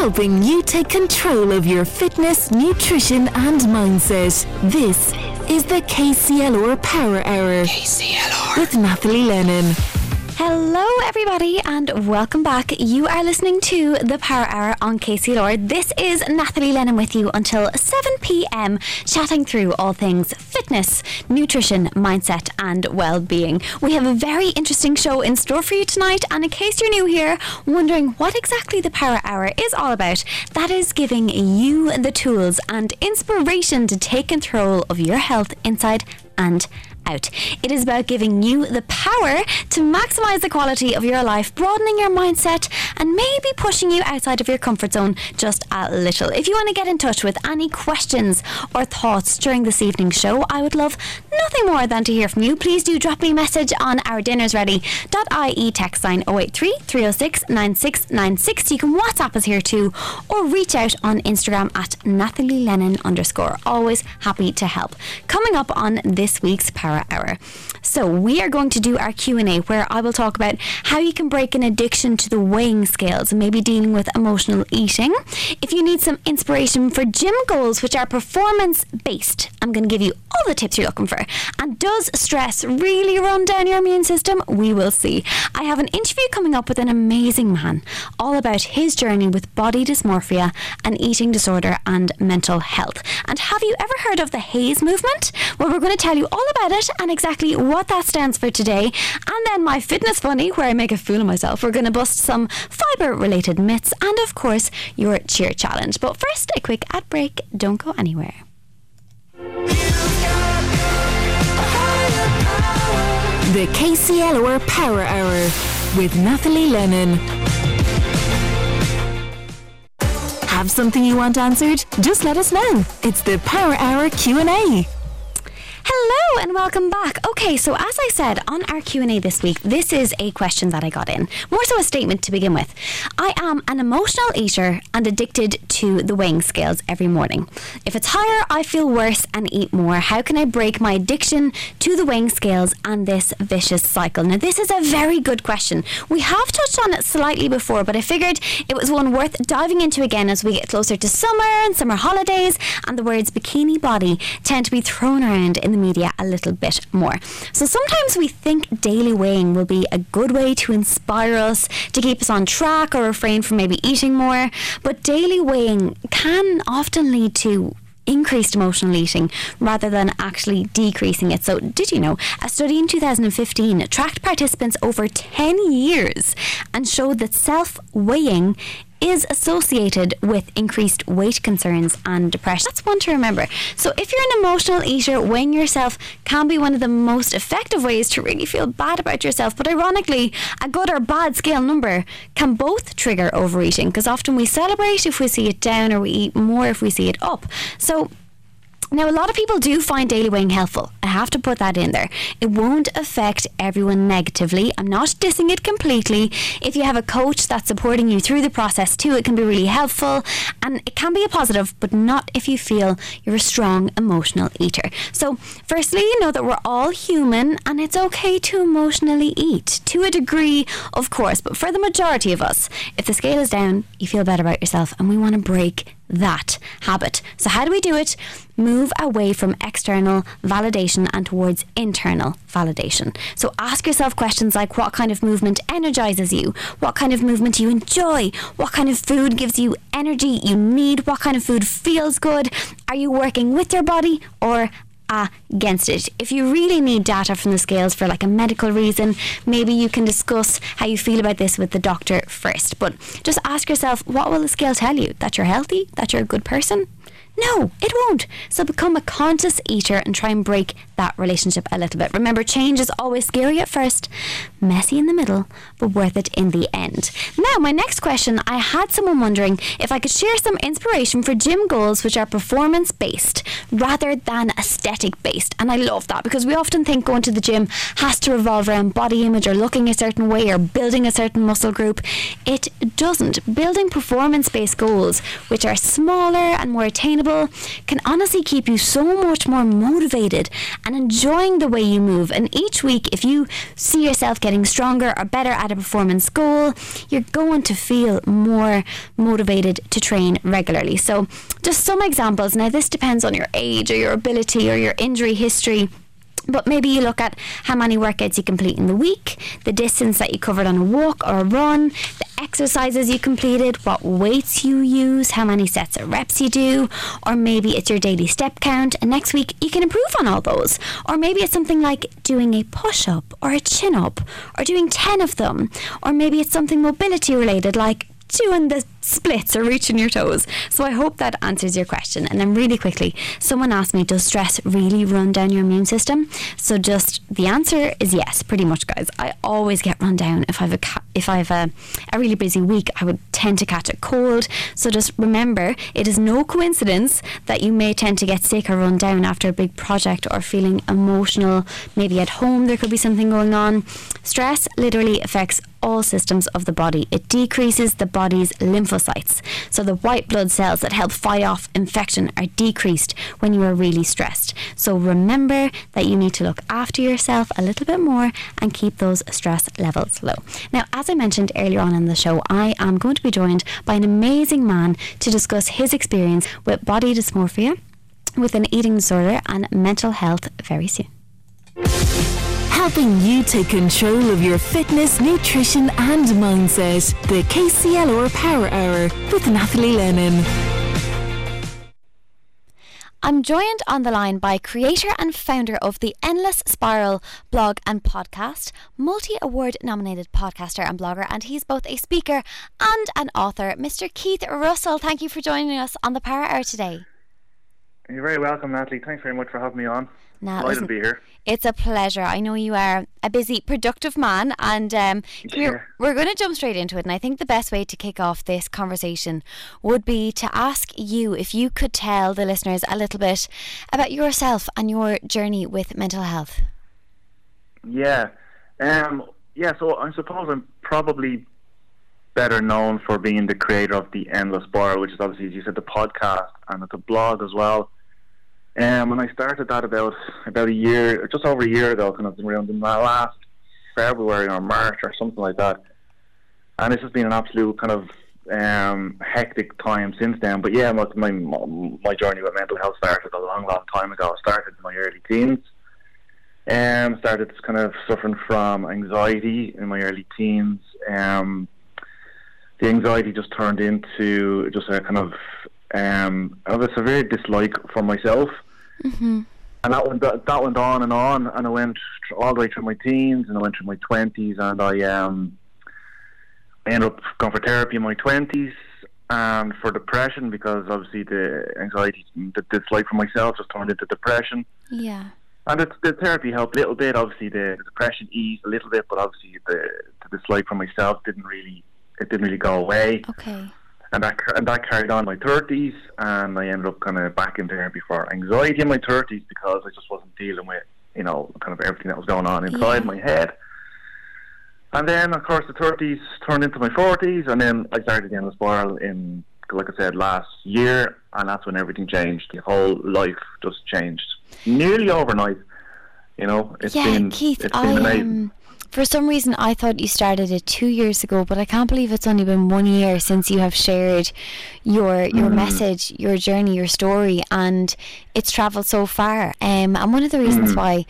helping you take control of your fitness, nutrition, and mindset. This is the KCLR Power Hour. KCLR. With Nathalie Lennon. Hello, everybody, and welcome back. You are listening to the Power Hour on KCLR. This is Nathalie Lennon with you until 7 pm, chatting through all things fitness, nutrition, mindset, and well being. We have a very interesting show in store for you tonight, and in case you're new here, wondering what exactly the Power Hour is all about, that is giving you the tools and inspiration to take control of your health inside and out. It is about giving you the power to maximize the quality of your life, broadening your mindset, and maybe pushing you outside of your comfort zone just a little. If you want to get in touch with any questions or thoughts during this evening's show, I would love nothing more than to hear from you. Please do drop me a message on our dinnersready.ie text line 083 306 9696. You can WhatsApp us here too, or reach out on Instagram at Nathalie Lennon underscore. Always happy to help. Coming up on this week's Hour. So we are going to do our Q&A where I will talk about how you can break an addiction to the weighing scales and maybe dealing with emotional eating. If you need some inspiration for gym goals which are performance based, I'm going to give you all the tips you're looking for. And does stress really run down your immune system? We will see. I have an interview coming up with an amazing man all about his journey with body dysmorphia and eating disorder and mental health. And have you ever heard of the HAES movement? Well, we're going to tell you all about it and exactly what that stands for today. And then my fitness funny, where I make a fool of myself. We're going to bust some fibre related myths and, of course, your cheer challenge. But first, a quick ad break. Don't go anywhere. The KCLR Power Hour with Nathalie Lennon. Have something you want answered? Just let us know. It's the Power Hour Q&A. Hello and welcome back. Okay, so as I said on our Q&A this week, this is a question that I got in. More so a statement to begin with. I am an emotional eater and addicted to the weighing scales every morning. If it's higher, I feel worse and eat more. How can I break my addiction to the weighing scales and this vicious cycle? Now, this is a very good question. We have touched on it slightly before, but I figured it was one worth diving into again as we get closer to summer and summer holidays, and the words bikini body tend to be thrown around in the media a little bit more. So sometimes we think daily weighing will be a good way to inspire us, to keep us on track or refrain from maybe eating more, but daily weighing can often lead to increased emotional eating rather than actually decreasing it. So, did you know a study in 2015 tracked participants over 10 years and showed that self weighing is associated with increased weight concerns and depression. That's one to remember. So, if you're an emotional eater, weighing yourself can be one of the most effective ways to really feel bad about yourself. But ironically, a good or bad scale number can both trigger overeating because often we celebrate if we see it down or we eat more if we see it up. So, now, a lot of people do find daily weighing helpful. I have to put that in there. It won't affect everyone negatively. I'm not dissing it completely. If you have a coach that's supporting you through the process too, it can be really helpful and it can be a positive, but not if you feel you're a strong emotional eater. So, firstly, you know that we're all human and it's okay to emotionally eat to a degree, of course, but for the majority of us, if the scale is down, you feel better about yourself and we want to break that habit. So, how do we do it? Move away from external validation and towards internal validation. So, ask yourself questions like what kind of movement energizes you? What kind of movement do you enjoy? What kind of food gives you energy you need? What kind of food feels good? Are you working with your body or against it. If you really need data from the scales for like a medical reason, maybe you can discuss how you feel about this with the doctor first. But just ask yourself, what will the scale tell you? That you're healthy? That you're a good person? No, it won't. So become a conscious eater and try and break that relationship a little bit. Remember, change is always scary at first, messy in the middle, but worth it in the end. Now, my next question I had someone wondering if I could share some inspiration for gym goals which are performance based rather than aesthetic based. And I love that because we often think going to the gym has to revolve around body image or looking a certain way or building a certain muscle group. It doesn't. Building performance based goals, which are smaller and more attainable can honestly keep you so much more motivated and enjoying the way you move. And each week, if you see yourself getting stronger or better at a performance goal, you're going to feel more motivated to train regularly. So, just some examples. Now, this depends on your age or your ability or your injury history. But maybe you look at how many workouts you complete in the week, the distance that you covered on a walk or a run, the exercises you completed, what weights you use, how many sets of reps you do, or maybe it's your daily step count. And next week you can improve on all those. Or maybe it's something like doing a push up or a chin up or doing 10 of them. Or maybe it's something mobility related like doing the splits or reaching your toes. So I hope that answers your question. And then really quickly, someone asked me, does stress really run down your immune system? So just the answer is yes, pretty much, guys. I always get run down if I've a if I've a, a really busy week. I would tend to catch a cold. So just remember, it is no coincidence that you may tend to get sick or run down after a big project or feeling emotional. Maybe at home there could be something going on. Stress literally affects all systems of the body. It decreases the body's lymphocytes. So the white blood cells that help fight off infection are decreased when you are really stressed. So remember that you need to look after yourself a little bit more and keep those stress levels low. Now, as I mentioned earlier on in the show, I am going to be joined by an amazing man to discuss his experience with body dysmorphia, with an eating disorder, and mental health very soon helping you take control of your fitness, nutrition, and mindset. The KCLR Power Hour with Nathalie Lennon. I'm joined on the line by creator and founder of the Endless Spiral blog and podcast, multi award nominated podcaster and blogger, and he's both a speaker and an author, Mr. Keith Russell. Thank you for joining us on the Power Hour today. You're very welcome, Nathalie. Thanks very much for having me on. Delighted to be here. It's a pleasure. I know you are a busy, productive man, and um, yeah. we're going to jump straight into it. And I think the best way to kick off this conversation would be to ask you if you could tell the listeners a little bit about yourself and your journey with mental health. Yeah, um, yeah. So I suppose I'm probably better known for being the creator of the Endless Spiral, which is obviously, as you said, the podcast and it's a blog as well. Um, when I started that about about a year, just over a year ago, kind of around in my last February or March or something like that. And this has been an absolute kind of um, hectic time since then. But yeah, my, my my journey with mental health started a long, long time ago. I started in my early teens. Um, started kind of suffering from anxiety in my early teens. Um, the anxiety just turned into just a kind of um, of a severe dislike for myself. Mm-hmm. And that went that went on and on, and I went all the way through my teens, and I went through my twenties, and I um, I ended up going for therapy in my twenties, and for depression because obviously the anxiety, the dislike for myself, just turned into depression. Yeah. And the, the therapy helped a little bit. Obviously, the, the depression eased a little bit, but obviously the, the dislike for myself didn't really it didn't really go away. Okay and that and that carried on my thirties, and I ended up kind of back in therapy for anxiety in my thirties because I just wasn't dealing with you know kind of everything that was going on inside yeah. my head. And then, of course, the thirties turned into my forties, and then I started the Endless Spiral in, like I said, last year, and that's when everything changed. The whole life just changed nearly overnight. You know, it's yeah, been Keith, it's been I, amazing. Um, for some reason, I thought you started it two years ago, but I can't believe it's only been one year since you have shared your your mm. message, your journey, your story, and it's travelled so far. Um, and one of the reasons mm. why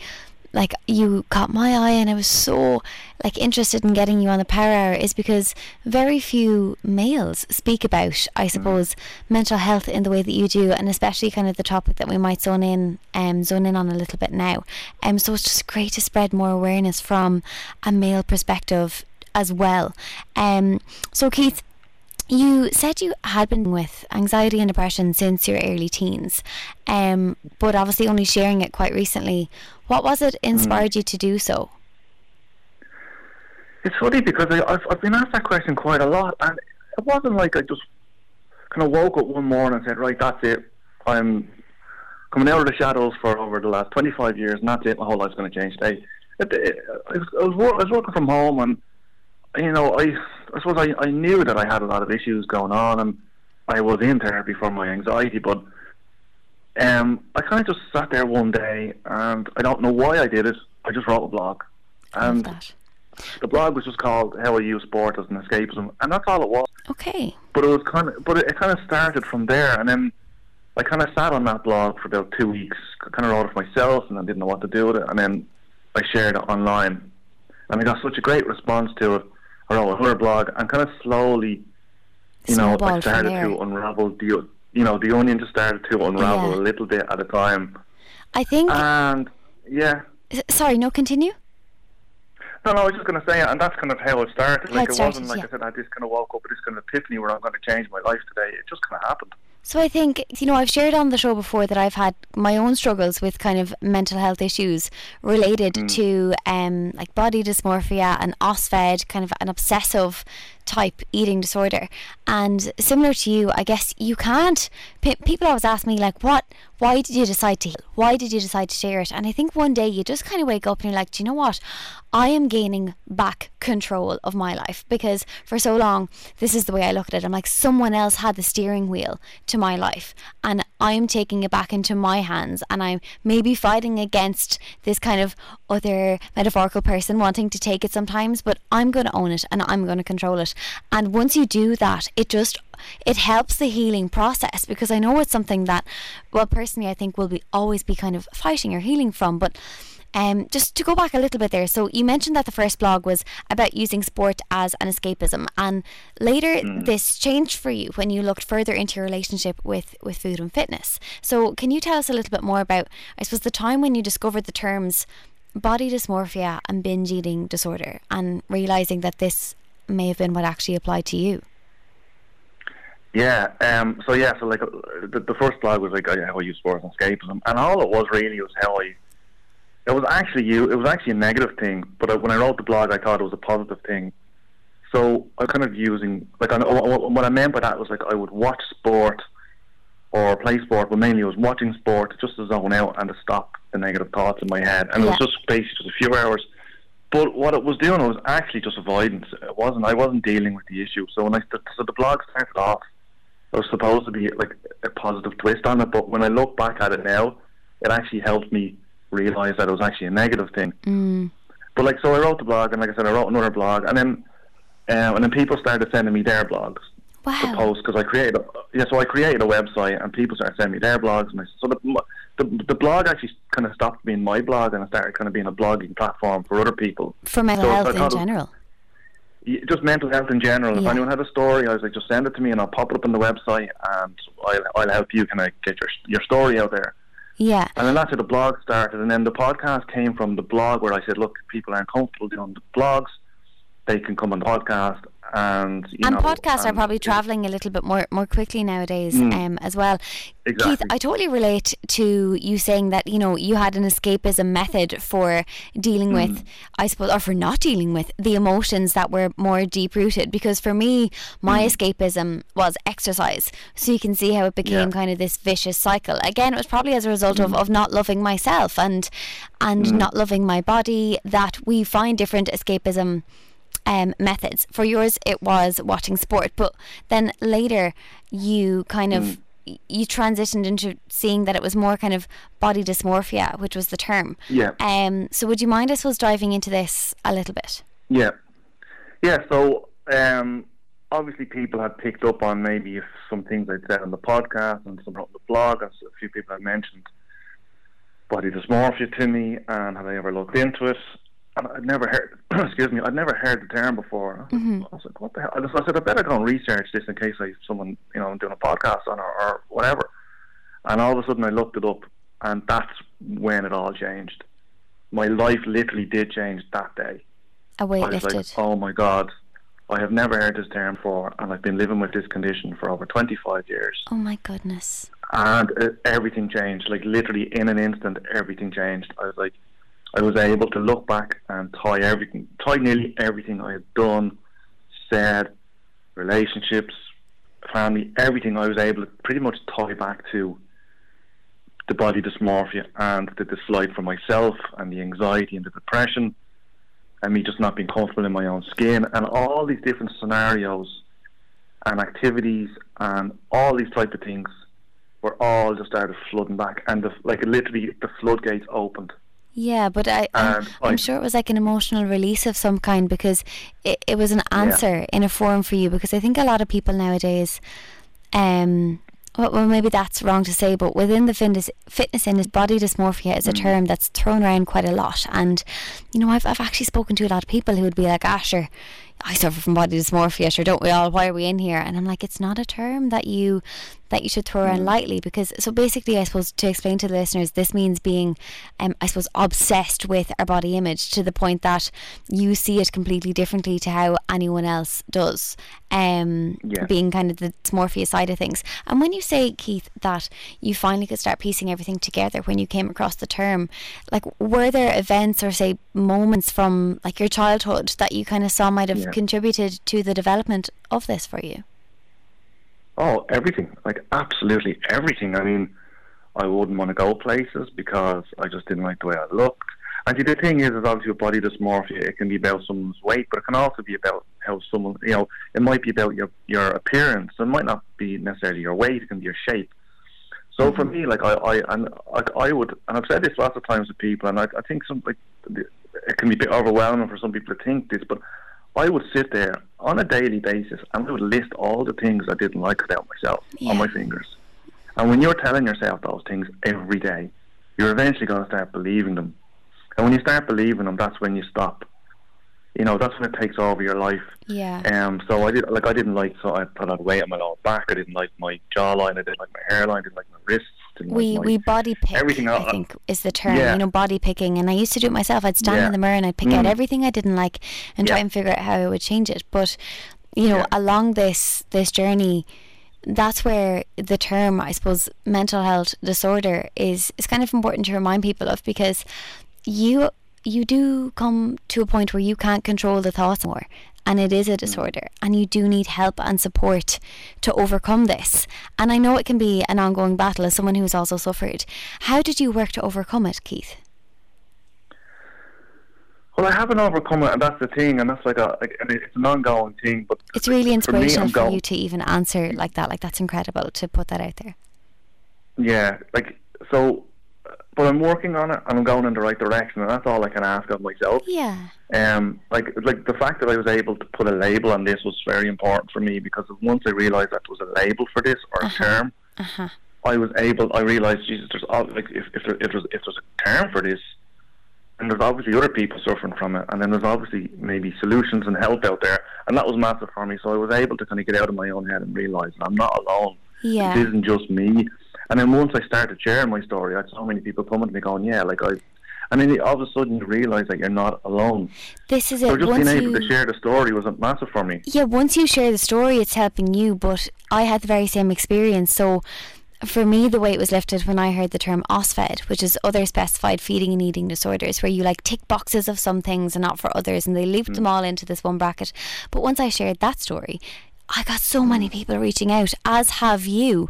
like you caught my eye and I was so like interested in getting you on the power hour is because very few males speak about I mm. suppose mm. mental health in the way that you do and especially kind of the topic that we might zone in um zone in on a little bit now um so it's just great to spread more awareness from a male perspective as well um so Keith you said you had been with anxiety and depression since your early teens, um, but obviously only sharing it quite recently. What was it inspired mm. you to do so? It's funny because I, have I've been asked that question quite a lot, and it wasn't like I just kind of woke up one morning and said, "Right, that's it. I'm coming out of the shadows for over the last 25 years, and that's it. My whole life's going to change today." It, it, I, was, I, was, I was working from home, and you know, I I suppose I, I knew that I had a lot of issues going on, and I was in therapy for my anxiety, but um, I kind of just sat there one day, and I don't know why I did it. I just wrote a blog, and the blog was just called "How I Use Sport as an Escapism," and that's all it was. Okay. But it was kind of, but it, it kind of started from there, and then I kind of sat on that blog for about two weeks. I kind of wrote it for myself, and I didn't know what to do with it, and then I shared it online, and I got such a great response to it. I wrote another blog, and kind of slowly, you know, I started to unravel the, you know, the onion just started to unravel yeah. a little bit at a time. I think. And yeah. Sorry, no, continue. No, no, I was just going to say, and that's kind of how it started. Like it, started, wasn't like yeah. I said, I just kind of woke up with this kind of epiphany where I'm going to change my life today. It just kind of happened. So I think, you know, I've shared on the show before that I've had my own struggles with kind of mental health issues related mm. to um, like body dysmorphia and OSFED, kind of an obsessive type eating disorder. And similar to you, I guess you can't. P- people always ask me like, "What? Why did you decide to? Why did you decide to share it?" And I think one day you just kind of wake up and you're like, "Do you know what? I am gaining back control of my life because for so long, this is the way I look at it. I'm like, someone else had the steering wheel to my life, and I'm taking it back into my hands, and I'm maybe fighting against this kind of other metaphorical person wanting to take it sometimes, but I'm going to own it and I'm going to control it. And once you do that, it just it helps the healing process because I know it's something that, well, personally, I think will be always be kind of fighting or healing from, but. Um, just to go back a little bit there, so you mentioned that the first blog was about using sport as an escapism, and later mm. this changed for you when you looked further into your relationship with, with food and fitness. So, can you tell us a little bit more about, I suppose, the time when you discovered the terms body dysmorphia and binge eating disorder and realizing that this may have been what actually applied to you. Yeah, um, so yeah, so like uh, the, the first blog was like uh, how I use sports and escapism, and all it was really was how I. It was actually you. It was actually a negative thing, but when I wrote the blog, I thought it was a positive thing. So I kind of using like I, what I meant by that was like I would watch sport or play sport, but mainly I was watching sport just to zone out and to stop the negative thoughts in my head. And yeah. it was just basically just a few hours. But what it was doing was actually just avoidance. It wasn't. I wasn't dealing with the issue. So when I so the blog started off, it was supposed to be like a positive twist on it. But when I look back at it now, it actually helped me realize that it was actually a negative thing. Mm. But like, so I wrote the blog, and like I said, I wrote another blog, and then uh, and then people started sending me their blogs wow. to post because I created a, yeah, so I created a website, and people started sending me their blogs, and I, so the the, the blog actually kind of stopped being my blog and it started kind of being a blogging platform for other people. For mental so health in general? Just mental health in general. Yeah. If anyone had a story, I was like, just send it to me and I'll pop it up on the website and I'll, I'll help you kind of get your, your story out there. Yeah. And then that's how the blog started. And then the podcast came from the blog where I said, look, people aren't comfortable doing the blogs. They can come on the podcast and and know, podcasts and are probably traveling a little bit more more quickly nowadays mm. um, as well. Exactly. Keith, I totally relate to you saying that you know you had an escapism method for dealing mm. with, I suppose, or for not dealing with the emotions that were more deep rooted. Because for me, my mm. escapism was exercise. So you can see how it became yeah. kind of this vicious cycle. Again, it was probably as a result of, mm. of not loving myself and and mm. not loving my body that we find different escapism um, methods. For yours, it was watching sport, but then later you kind of. Mm. You transitioned into seeing that it was more kind of body dysmorphia, which was the term. Yeah. Um. So, would you mind, I suppose, diving into this a little bit? Yeah. Yeah. So, um, obviously people had picked up on maybe some things I'd said on the podcast and some on the blog, and a few people had mentioned body dysmorphia to me, and had I ever looked into it? I'd never heard, excuse me, I'd never heard the term before. Mm-hmm. I was like, what the hell? I said, I better go and research this in case I someone, you know, I'm doing a podcast on or, or whatever. And all of a sudden I looked it up, and that's when it all changed. My life literally did change that day. A weight I was lifted. like, oh my God, I have never heard this term before, and I've been living with this condition for over 25 years. Oh my goodness. And uh, everything changed. Like, literally in an instant, everything changed. I was like, I was able to look back and tie everything, tie nearly everything I had done, said, relationships, family, everything I was able to pretty much tie back to the body dysmorphia and the dislike for myself and the anxiety and the depression and me just not being comfortable in my own skin and all these different scenarios and activities and all these type of things were all just started flooding back, and the, like literally the floodgates opened. Yeah, but I, I'm, I'm, sure it was like an emotional release of some kind because it, it was an answer yeah. in a form for you. Because I think a lot of people nowadays, um, well, well, maybe that's wrong to say, but within the fitness, fitness industry, body dysmorphia is a mm. term that's thrown around quite a lot. And, you know, I've, I've actually spoken to a lot of people who would be like, Asher, I suffer from body dysmorphia, sure, don't we all? Why are we in here? And I'm like, it's not a term that you that you should throw around mm. lightly because so basically I suppose to explain to the listeners this means being um, I suppose obsessed with our body image to the point that you see it completely differently to how anyone else does um, yeah. being kind of the dysmorphia side of things and when you say Keith that you finally could start piecing everything together when you came across the term like were there events or say moments from like your childhood that you kind of saw might have yeah. contributed to the development of this for you Oh, everything. Like absolutely everything. I mean, I wouldn't want to go places because I just didn't like the way I looked. And see, the thing is, is obviously with body dysmorphia, it can be about someone's weight, but it can also be about how someone, you know, it might be about your your appearance. It might not be necessarily your weight; it can be your shape. So mm-hmm. for me, like I, I and like I would, and I've said this lots of times to people, and I, I think some like it can be a bit overwhelming for some people to think this, but I would sit there on a daily basis and I would list all the things I didn't like about myself yeah. on my fingers. And when you're telling yourself those things every day, you're eventually going to start believing them. And when you start believing them, that's when you stop. You know, that's when it takes over your life. Yeah. Um. So I did like I didn't like so I put on weight on my lower back. I didn't like my jawline. I didn't like my hairline. I didn't like my wrists we like we body pick. Everything I think is the term. Yeah. You know, body picking. And I used to do it myself. I'd stand yeah. in the mirror and I'd pick mm. out everything I didn't like and yeah. try and figure out how I would change it. But you know, along this this journey, that's where the term, I suppose, mental health disorder is is kind of important to remind people of because you you do come to a point where you can't control the thoughts more and it is a mm. disorder and you do need help and support to overcome this and i know it can be an ongoing battle as someone who's also suffered how did you work to overcome it keith well, I haven't overcome it, and that's the thing, and that's like a, like, it's an ongoing thing. But it's really inspirational for, me, for you to even answer like that. Like that's incredible to put that out there. Yeah, like so but I'm working on it and I'm going in the right direction, and that's all I can ask of myself. Yeah. Um, like like the fact that I was able to put a label on this was very important for me because once I realised that there was a label for this or uh-huh. a term, uh-huh. I was able. I realised Jesus, there's all, like if if there, if there's if there's a term for this, and there's obviously other people suffering from it, and then there's obviously maybe solutions and help out there, and that was massive for me. So I was able to kind of get out of my own head and realise I'm not alone. Yeah. It isn't just me. And then once I started sharing my story, I had so many people coming to me going, "Yeah, like I." And then all of a sudden you realise that you're not alone. This is it. So just once being able you, to share the story was massive for me. Yeah, once you share the story, it's helping you. But I had the very same experience. So for me, the way it was lifted when I heard the term OSFED, which is other specified feeding and eating disorders, where you like tick boxes of some things and not for others, and they looped mm. them all into this one bracket. But once I shared that story, I got so many people reaching out, as have you.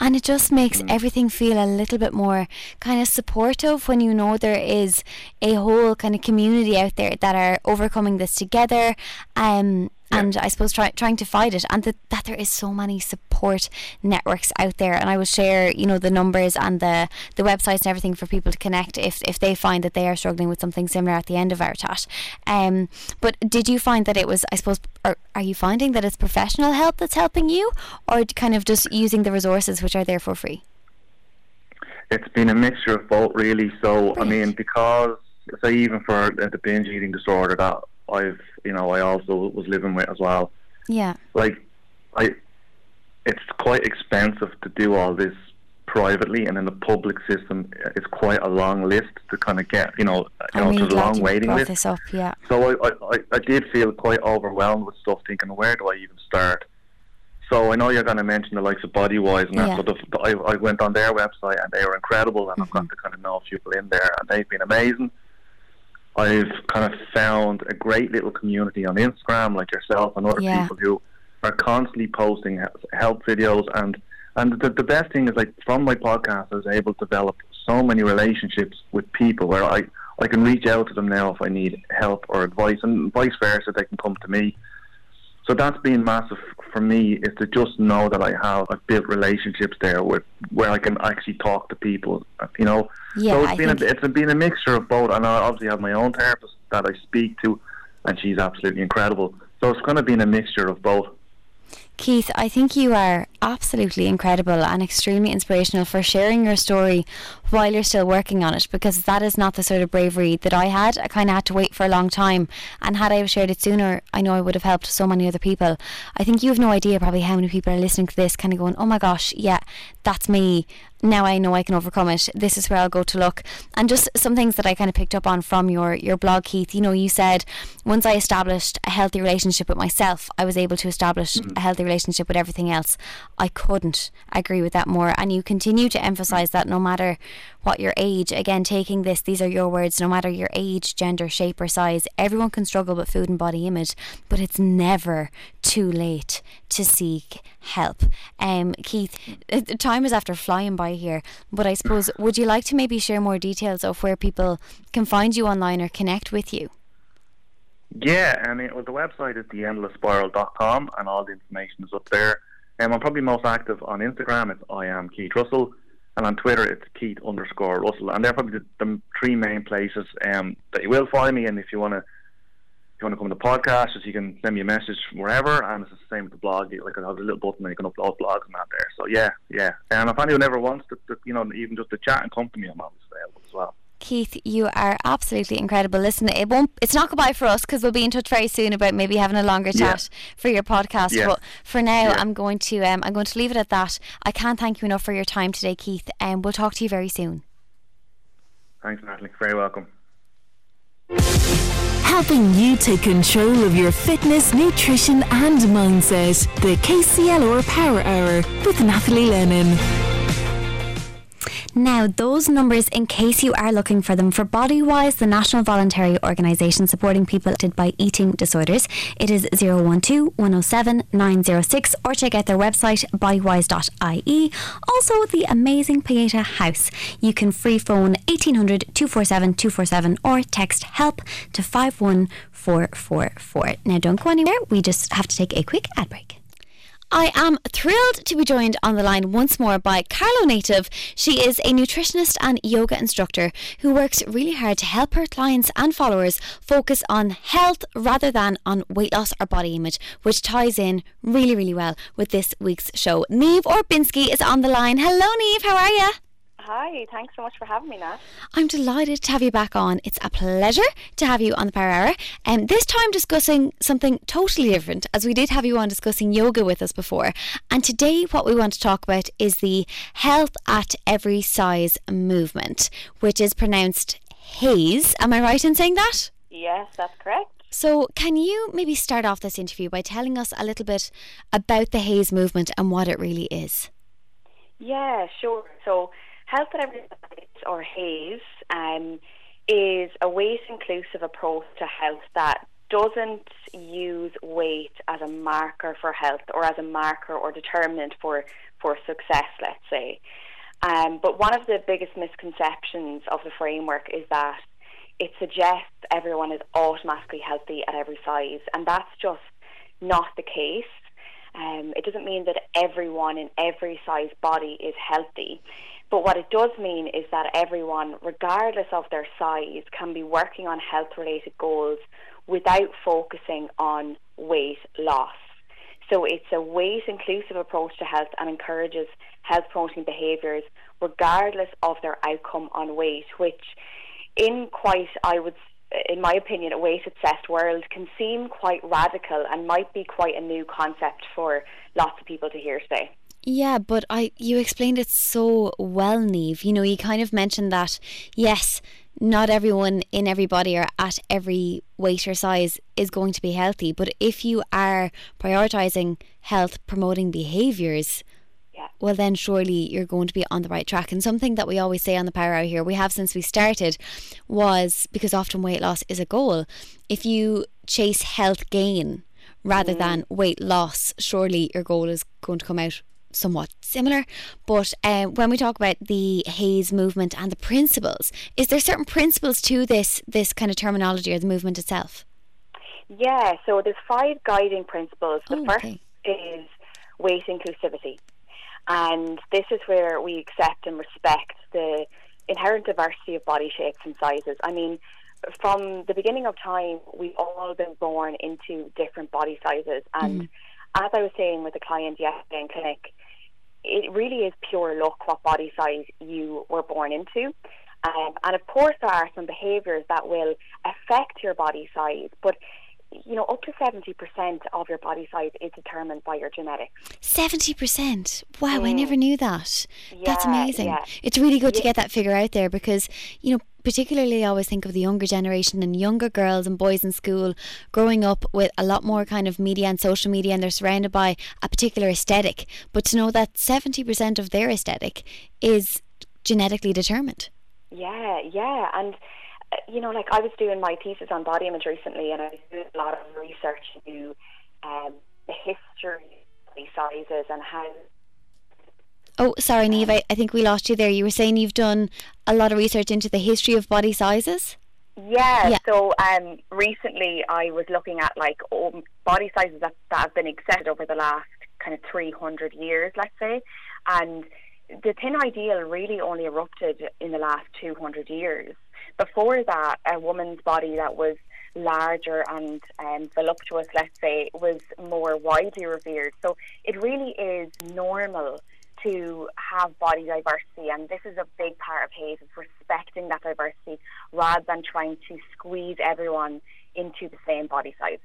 And it just makes mm. everything feel a little bit more kind of supportive when you know there is a whole kind of community out there that are overcoming this together. Um, and I suppose try, trying to fight it, and that, that there is so many support networks out there. And I will share, you know, the numbers and the the websites and everything for people to connect if if they find that they are struggling with something similar at the end of our chat. Um, but did you find that it was, I suppose, are, are you finding that it's professional help that's helping you, or kind of just using the resources which are there for free? It's been a mixture of both, really. So, Brilliant. I mean, because say even for the binge eating disorder that I've you know I also was living with as well. Yeah. Like I, it's quite expensive to do all this privately, and in the public system, it's quite a long list to kind of get. You know, you know, really a long waiting list. This up, yeah. So I, I, I did feel quite overwhelmed with stuff, thinking where do I even start. So I know you're going to mention the likes of Bodywhys, and that's yeah. what I, I went on their website, and they were incredible, and mm-hmm. I've got to kind of know a few people in there, and they've been amazing. I've kind of found a great little community on Instagram, like yourself and other yeah. people who are constantly posting help videos. And and the, the best thing is, like from my podcast, I was able to develop so many relationships with people where I I can reach out to them now if I need help or advice, and vice versa, they can come to me. So that's been massive for me is to just know that I have I've built relationships there with where I can actually talk to people. You know, yeah, so it's I been think- a, it's been a mixture of both, and I obviously have my own therapist that I speak to, and she's absolutely incredible. So it's kind of been a mixture of both. Keith, I think you are absolutely incredible and extremely inspirational for sharing your story while you're still working on it because that is not the sort of bravery that I had. I kind of had to wait for a long time, and had I shared it sooner, I know I would have helped so many other people. I think you have no idea probably how many people are listening to this, kind of going, "Oh my gosh, yeah, that's me." Now I know I can overcome it. This is where I'll go to look. And just some things that I kind of picked up on from your your blog, Keith. You know, you said once I established a healthy relationship with myself, I was able to establish mm-hmm. a healthy relationship with everything else. I couldn't agree with that more. And you continue to emphasize that no matter what your age, again, taking this, these are your words, no matter your age, gender, shape, or size, everyone can struggle with food and body image, but it's never too late to seek help. Um, Keith, uh, time is after flying by here, but I suppose, would you like to maybe share more details of where people can find you online or connect with you? Yeah, and it, well, the website is theendlessspiral.com, and all the information is up there. Um, I'm probably most active on Instagram. It's I am Keith Russell, and on Twitter it's Keith underscore Russell, and they're probably the, the three main places um, that you will find me. And if you want to, if you want to come to the podcast, just you can send me a message wherever, and it's the same with the blog. Like I have a little button, and you can upload blogs and that there. So yeah, yeah. And if anyone ever wants to, to you know, even just to chat and come to me, I'm always available as well. Keith, you are absolutely incredible. Listen, it won't. It's not goodbye for us because we'll be in touch very soon about maybe having a longer Yeah. chat for your podcast. Yeah. But for now, Yeah. I'm going to um, I'm going to leave it at that. I can't thank you enough for your time today, Keith, and we'll talk to you very soon. Thanks, Nathalie. Very welcome. Helping you take control of your fitness, nutrition, and mindset. The KCLR Power Hour with Nathalie Lennon. Now, those numbers, in case you are looking for them, for Bodywhys, the national voluntary organisation supporting people affected by eating disorders, it is 012 107 906 or check out their website bodywhys.ie. Also, the amazing Pieta House. You can free phone 1800 247 247 or text help to 51444. Now, don't go anywhere, we just have to take a quick ad break. I am thrilled to be joined on the line once more by Carlo Native. She is a nutritionist and yoga instructor who works really hard to help her clients and followers focus on health rather than on weight loss or body image, which ties in really, really well with this week's show. Niamh Orbinski is on the line. Hello, Niamh. How are you? Hi, thanks so much for having me, Nat. I'm delighted to have you back on. It's a pleasure to have you on the Power Hour. And this time discussing something totally different, as we did have you on discussing yoga with us before. And today, what we want to talk about is the health at every size movement, which is pronounced haze. Am I right in saying that? Yes, that's correct. So, can you maybe start off this interview by telling us a little bit about the HAES movement and what it really is? Yeah, sure. So, Health at Every Size, or HAES, um, is a weight inclusive approach to health that doesn't use weight as a marker for health or as a marker or determinant for, for success, let's say. Um, but one of the biggest misconceptions of the framework is that it suggests everyone is automatically healthy at every size, and that's just not the case. Um, it doesn't mean that everyone in every size body is healthy. But what it does mean is that everyone, regardless of their size, can be working on health related goals without focusing on weight loss. So it's a weight inclusive approach to health and encourages health promoting behaviours regardless of their outcome on weight, which in quite, I would in my opinion, a weight obsessed world can seem quite radical and might be quite a new concept for lots of people to hear today. Yeah, but I you explained it so well, Niamh. You know, you kind of mentioned that yes, not everyone in every body or at every weight or size is going to be healthy, but if you are prioritizing health promoting behaviors, Yeah. well then surely you're going to be on the right track. And something that we always say on the Power Hour here, we have since we started, was because often weight loss is a goal. If you chase health gain rather mm-hmm. than weight loss, surely your goal is going to come out somewhat similar. But uh, when we talk about the HAES movement and the principles, is there certain principles to this this kind of terminology or the movement itself? Yeah, so there's five guiding principles. The Oh, first okay. is weight inclusivity. And this is where we accept and respect the inherent diversity of body shapes and sizes. I mean, from the beginning of time, we've all been born into different body sizes. And mm. As I was saying with a client yesterday in clinic, it really is pure luck what body size you were born into. Um, and of course, there are some behaviours that will affect your body size, but you know, up to 70% of your body size is determined by your genetics. 70%? Wow, mm. I never knew that. Yeah, That's amazing. Yeah. It's really good yeah. to get that figure out there because, you know, particularly I always think of the younger generation and younger girls and boys in school growing up with a lot more kind of media and social media and they're surrounded by a particular aesthetic. But to know that 70% of their aesthetic is genetically determined. Yeah, yeah. And you know, like I was doing my thesis on body image recently, and I was doing a lot of research into um, the history of these sizes and how. Oh, sorry, Niamh. I, I think we lost you there. You were saying you've done a lot of research into the history of body sizes. Yeah, yeah. So um, recently I was looking at like body sizes that, that have been accepted over the last kind of 300 years, let's say, and the thin ideal really only erupted in the last 200 years. Before that, a woman's body that was larger and um, voluptuous, let's say, was more widely revered. So it really is normal to have body diversity, and this is a big part of HAES, is respecting that diversity rather than trying to squeeze everyone into the same body size.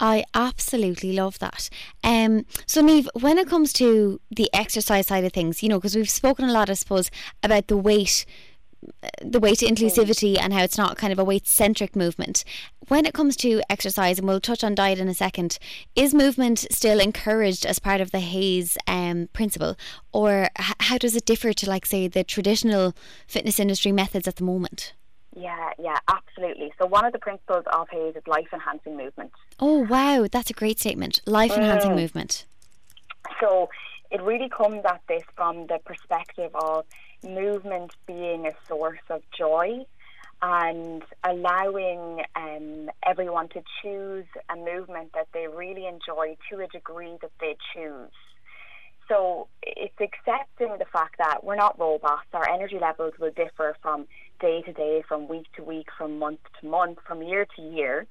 I absolutely love that. Um, so, Niamh, when it comes to the exercise side of things, you know, because we've spoken a lot, I suppose, about the weight the weight inclusivity and how it's not kind of a weight centric movement. When it comes to exercise, and we'll touch on diet in a second, is movement still encouraged as part of the HAES um, principle, or h- how does it differ to, like, say, the traditional fitness industry methods at the moment? Yeah, yeah, absolutely. So one of the principles of HAES is life enhancing movement. Oh wow, that's a great statement. Life enhancing mm. movement. So it really comes at this from the perspective of movement being a source of joy and allowing um, everyone to choose a movement that they really enjoy to a degree that they choose. So it's accepting the fact that we're not robots. Our energy levels will differ from day to day, from week to week, from month to month, from year to year,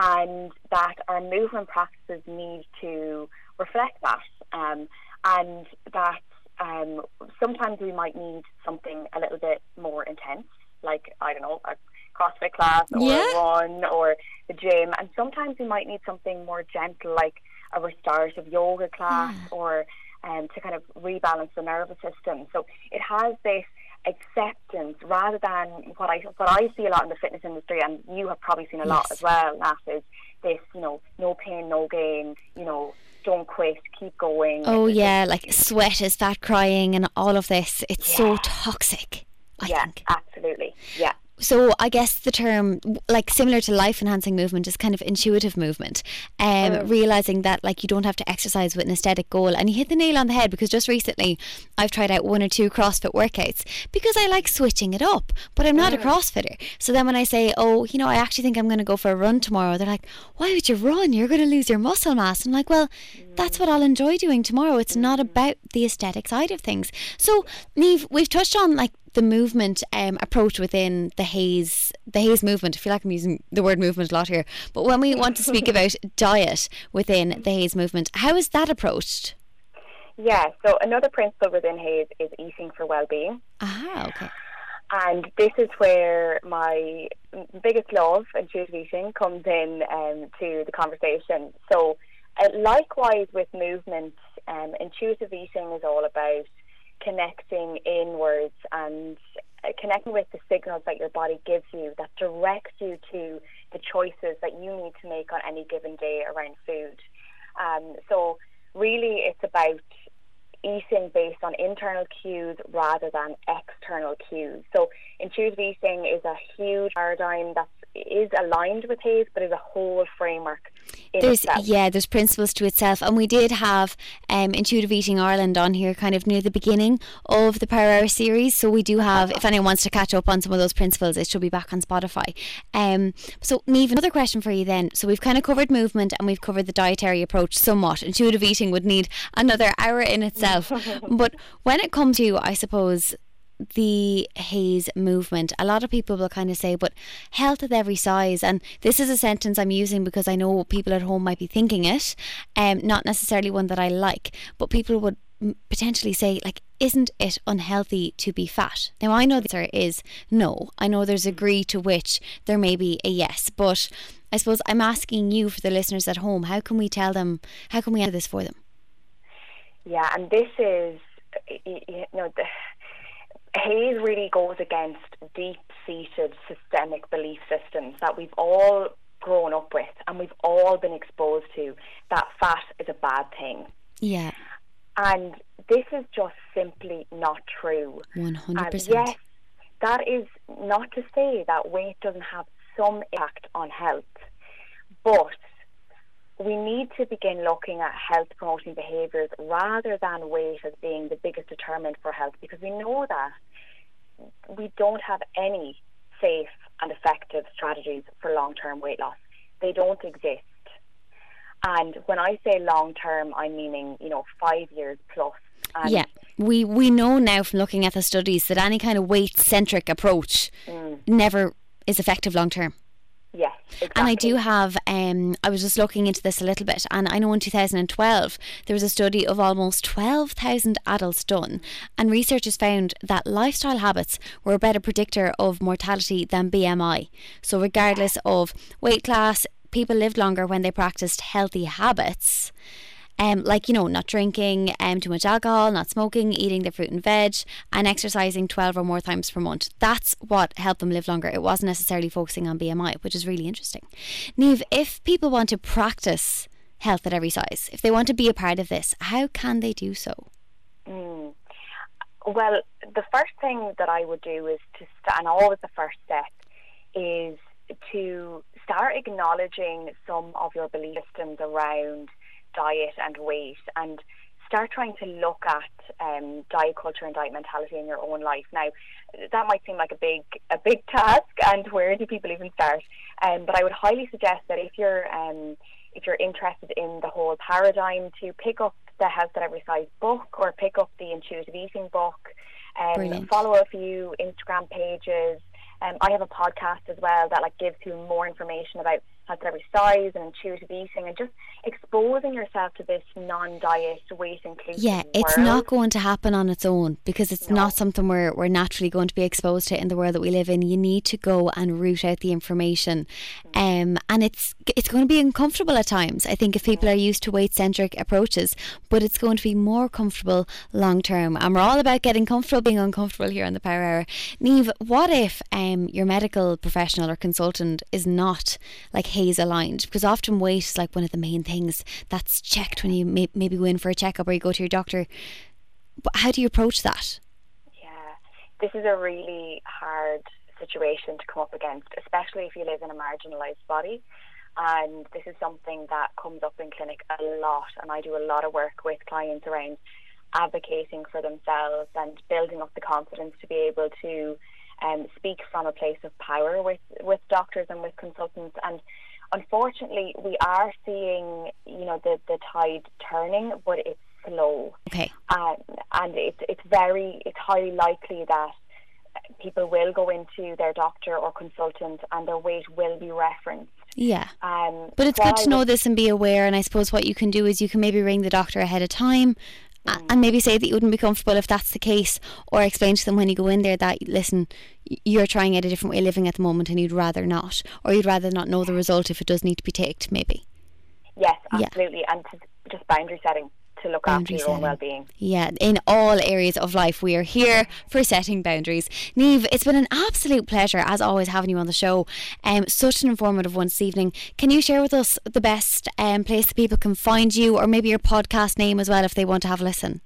and that our movement practices need to reflect that, um, and that um, sometimes we might need something a little bit more intense, like I don't know, a CrossFit class or yeah. a run or the gym, and sometimes we might need something more gentle, like a restorative yoga class yeah. or um, to kind of rebalance the nervous system. So it has this acceptance rather than what I what I see a lot in the fitness industry, and you have probably seen a yes. lot as well. Nat is this, you know, no pain, no gain, you know, don't quit, keep going. Oh yeah, like sweat is fat crying and all of this. It's yeah. so toxic. I yeah, think. absolutely. Yeah. So I guess the term, like similar to life enhancing movement, is kind of intuitive movement. Um, mm. realizing that like you don't have to exercise with an aesthetic goal, and you hit the nail on the head because just recently I've tried out one or two CrossFit workouts because I like switching it up, but I'm not mm. a CrossFitter. So then when I say, oh, you know, I actually think I'm going to go for a run tomorrow, they're like, why would you run? You're going to lose your muscle mass. I'm like, well, mm. that's what I'll enjoy doing tomorrow. It's not mm. about the aesthetic side of things. So Niamh, we've touched on like the movement um, approach within the HAES the HAES movement. I feel like I'm using the word movement a lot here, but when we want to speak about diet within the HAES movement, how is that approached? Yeah, so another principle within HAES is eating for well-being. Ah, okay. And this is where my biggest love, intuitive eating, comes in um, to the conversation. So, uh, likewise with movement, um, intuitive eating is all about connecting inwards and uh, connecting with the signals that your body gives you that direct you to the choices that you need to make on any given day around food. Um, so, really, it's about eating based on internal cues rather than external cues. So, intuitive eating is a huge paradigm that is aligned with HAES, but is a whole framework there's itself. yeah there's principles to itself. And we did have um, intuitive eating ireland on here kind of near the beginning of the power hour series. So we do have if anyone wants to catch up on some of those principles it should be back on spotify. Um, so Niamh, another question for you then. So we've kind of covered movement and we've covered the dietary approach somewhat. Intuitive eating would need another hour in itself. But when it comes to i suppose the HAES movement. A lot of people will kind of say, but health at every size. And this is a sentence I'm using because I know people at home might be thinking it, um, not necessarily one that I like, but people would potentially say, like, isn't it unhealthy to be fat? Now, I know the answer is no. I know there's a degree to which there may be a yes, but I suppose I'm asking you for the listeners at home, how can we tell them, how can we answer this for them? Yeah, and this is, you know, the, HAES really goes against deep-seated systemic belief systems that we've all grown up with and we've all been exposed to that fat is a bad thing. Yeah, And this is just simply not true. 100%. And yes, that is not to say that weight doesn't have some impact on health, but we need to begin looking at health promoting behaviours rather than weight as being the biggest determinant for health because we know that we don't have any safe and effective strategies for long term weight loss. They don't exist. And when I say long term, I'm meaning, you know, five years plus. And yeah, we we know now from looking at the studies that any kind of weight centric approach Mm. never is effective long term. Exactly. And I do have, um, I was just looking into this a little bit, and I know in 2012 there was a study of almost 12,000 adults done, and researchers found that lifestyle habits were a better predictor of mortality than BMI. So, regardless of weight class, people lived longer when they practiced healthy habits. Um, like you know, not drinking um, too much alcohol, not smoking, eating the fruit and veg, and exercising twelve or more times per month. That's what helped them live longer. It wasn't necessarily focusing on BMI, which is really interesting. Niamh, if people want to practice health at every size, if they want to be a part of this, how can they do so? Mm. Well, the first thing that I would do is to start, and always the first step is to start acknowledging some of your belief systems around diet and weight and start trying to look at um, diet culture and diet mentality in your own life. Now, that might seem like a big a big task, and where do people even start? Um, but I would highly suggest that if you're um, if you're interested in the whole paradigm, to pick up the Health at Every Size book or pick up the Intuitive Eating book. Um, follow a few Instagram pages. Um, I have a podcast as well that like gives you more information about health at every size and intuitive eating and just exposing yourself to this non-diet weight inclusive Yeah, it's world. not going to happen on its own because it's No. not something we're, we're naturally going to be exposed to in the world that we live in. You need to go and root out the information. Um, and it's it's going to be uncomfortable at times. I think if people are used to weight centric approaches, but it's going to be more comfortable long term. And we're all about getting comfortable being uncomfortable here on the Power Hour. Niamh, what if um, your medical professional or consultant is not like HAES aligned? Because often weight is like one of the main things that's checked when you may- maybe go in for a checkup or you go to your doctor. But how do you approach that? Yeah, this is a really hard situation to come up against, especially if you live in a marginalised body. And this is something that comes up in clinic a lot, and I do a lot of work with clients around advocating for themselves and building up the confidence to be able to um, speak from a place of power with, with doctors and with consultants. And unfortunately, we are seeing, you know, the, the tide turning, but it's slow Okay. um, and it's it's very it's highly likely that people will go into their doctor or consultant and their weight will be referenced. Yeah. Um, But it's good I to know this and be aware. And I suppose what you can do is you can maybe ring the doctor ahead of time a- and maybe say that you wouldn't be comfortable if that's the case, or explain to them when you go in there that, listen, you're trying out a different way of living at the moment and you'd rather not, or you'd rather not know the result if it does need to be ticked, maybe. Yes, Yeah. absolutely, and to, just boundary setting to look Boundary after your own well-being. Yeah, in all areas of life, we are here for setting boundaries. Niamh, it's been an absolute pleasure, as always, having you on the show. Um, such an informative one this evening. Can you share with us the best um, place that people can find you, or maybe your podcast name as well, if they want to have a listen?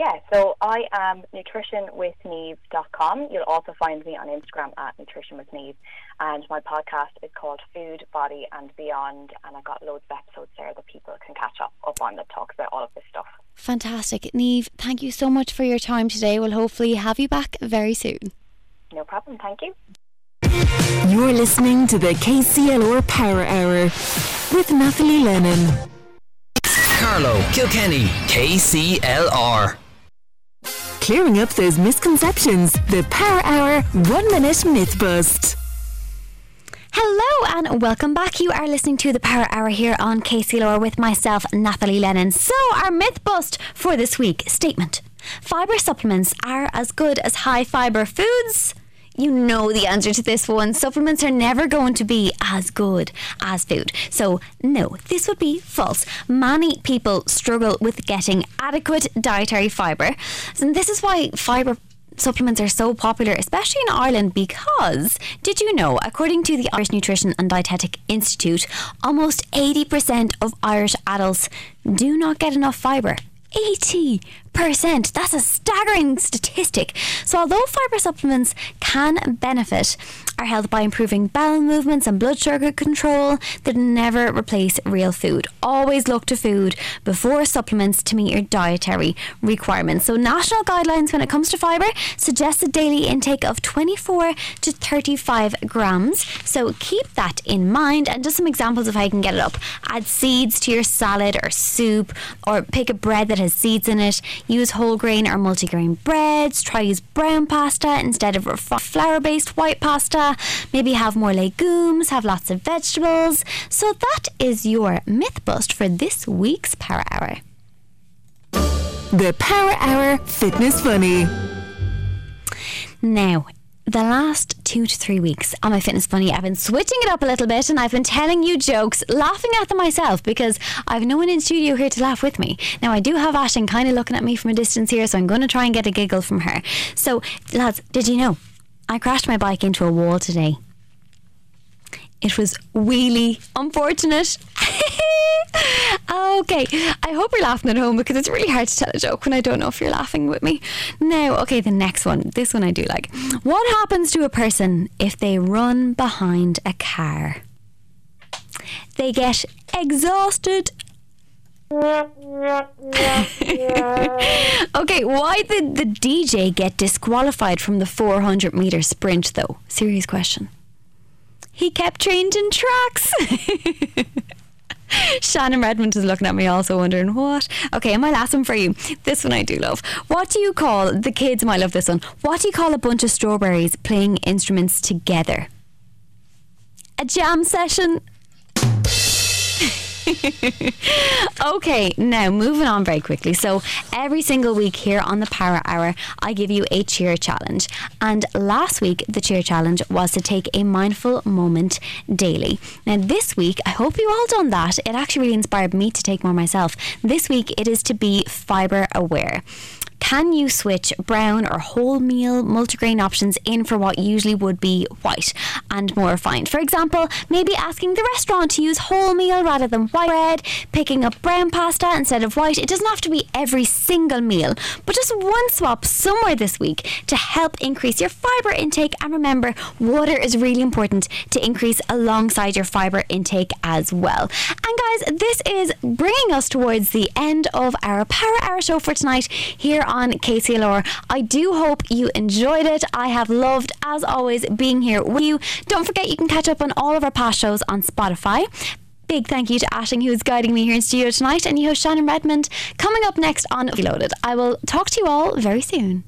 Yeah, so I am nutritionwithniamh.com. You'll also find me on Instagram at nutritionwithneve. And my podcast is called Food, Body and Beyond. And I've got loads of episodes there that people can catch up, up on that talks about all of this stuff. Fantastic. Niamh, thank you so much for your time today. We'll hopefully have you back very soon. No problem. Thank you. You're listening to the KCLR Power Hour with Nathalie Lennon. Carlow, Kilkenny, KCLR. Clearing up those misconceptions, the Power Hour One Minute Myth Bust. Hello and welcome back. You are listening to the Power Hour here on Casey KCLR with myself, Nathalie Lennon. So, our myth bust for this week statement Fibre supplements are as good as high fibre foods you know the answer to this one. Supplements are never going to be as good as food. So, no, this would be false. Many people struggle with getting adequate dietary fibre. And this is why fibre supplements are so popular, especially in Ireland, because did you know, according to the Irish Nutrition and Dietetic Institute, almost 80% of Irish adults do not get enough fibre. 80 percent. That's a staggering statistic. So, although fibre supplements can benefit our health by improving bowel movements and blood sugar control, they never replace real food. Always look to food before supplements to meet your dietary requirements. So, national guidelines when it comes to fibre suggest a daily intake of 24 to 35 grams. So, keep that in mind. And just some examples of how you can get it up add seeds to your salad or soup, or pick a bread that has seeds in it Use whole grain or multigrain breads. Try use brown pasta instead of flour based white pasta. Maybe have more legumes, have lots of vegetables. So that is your myth bust for this week's Power Hour. The Power Hour Fitness Funny. Now, the last two to three weeks on my Fitness Bunny, I've been switching it up a little bit and I've been telling you jokes, laughing at them myself because I've no one in studio here to laugh with me. Now, I do have Ashton kind of looking at me from a distance here, so I'm going to try and get a giggle from her. So, lads, did you know? I crashed my bike into a wall today. It was really unfortunate. okay, I hope you're laughing at home because it's really hard to tell a joke when I don't know if you're laughing with me. Now, okay, the next one. This one I do like. What happens to a person if they run behind a car? They get exhausted okay, why did the DJ get disqualified from the 400 meter sprint though? Serious question. He kept changing tracks. Shannon Redmond is looking at me also wondering what. Okay, my last one for you. This one I do love. What do you call the kids might love this one. What do you call a bunch of strawberries playing instruments together? A jam session. okay, now moving on very quickly. So, every single week here on the Power Hour, I give you a cheer challenge. And last week, the cheer challenge was to take a mindful moment daily. Now, this week, I hope you all done that. It actually really inspired me to take more myself. This week, it is to be fibre aware. Can you switch brown or wholemeal multigrain options in for what usually would be white and more refined? For example, maybe asking the restaurant to use wholemeal rather than white bread, picking up brown pasta instead of white. It doesn't have to be every single meal, but just one swap somewhere this week to help increase your fibre intake. And remember, water is really important to increase alongside your fibre intake as well. And guys, this is bringing us towards the end of our Power Hour show for tonight here on KCLR. I do hope you enjoyed it. I have loved, as always, being here with you. Don't forget you can catch up on all of our past shows on Spotify. Big thank you to Aisling, who is guiding me here in studio tonight, and you host Shannon Redmond coming up next on Reloaded. I will talk to you all very soon.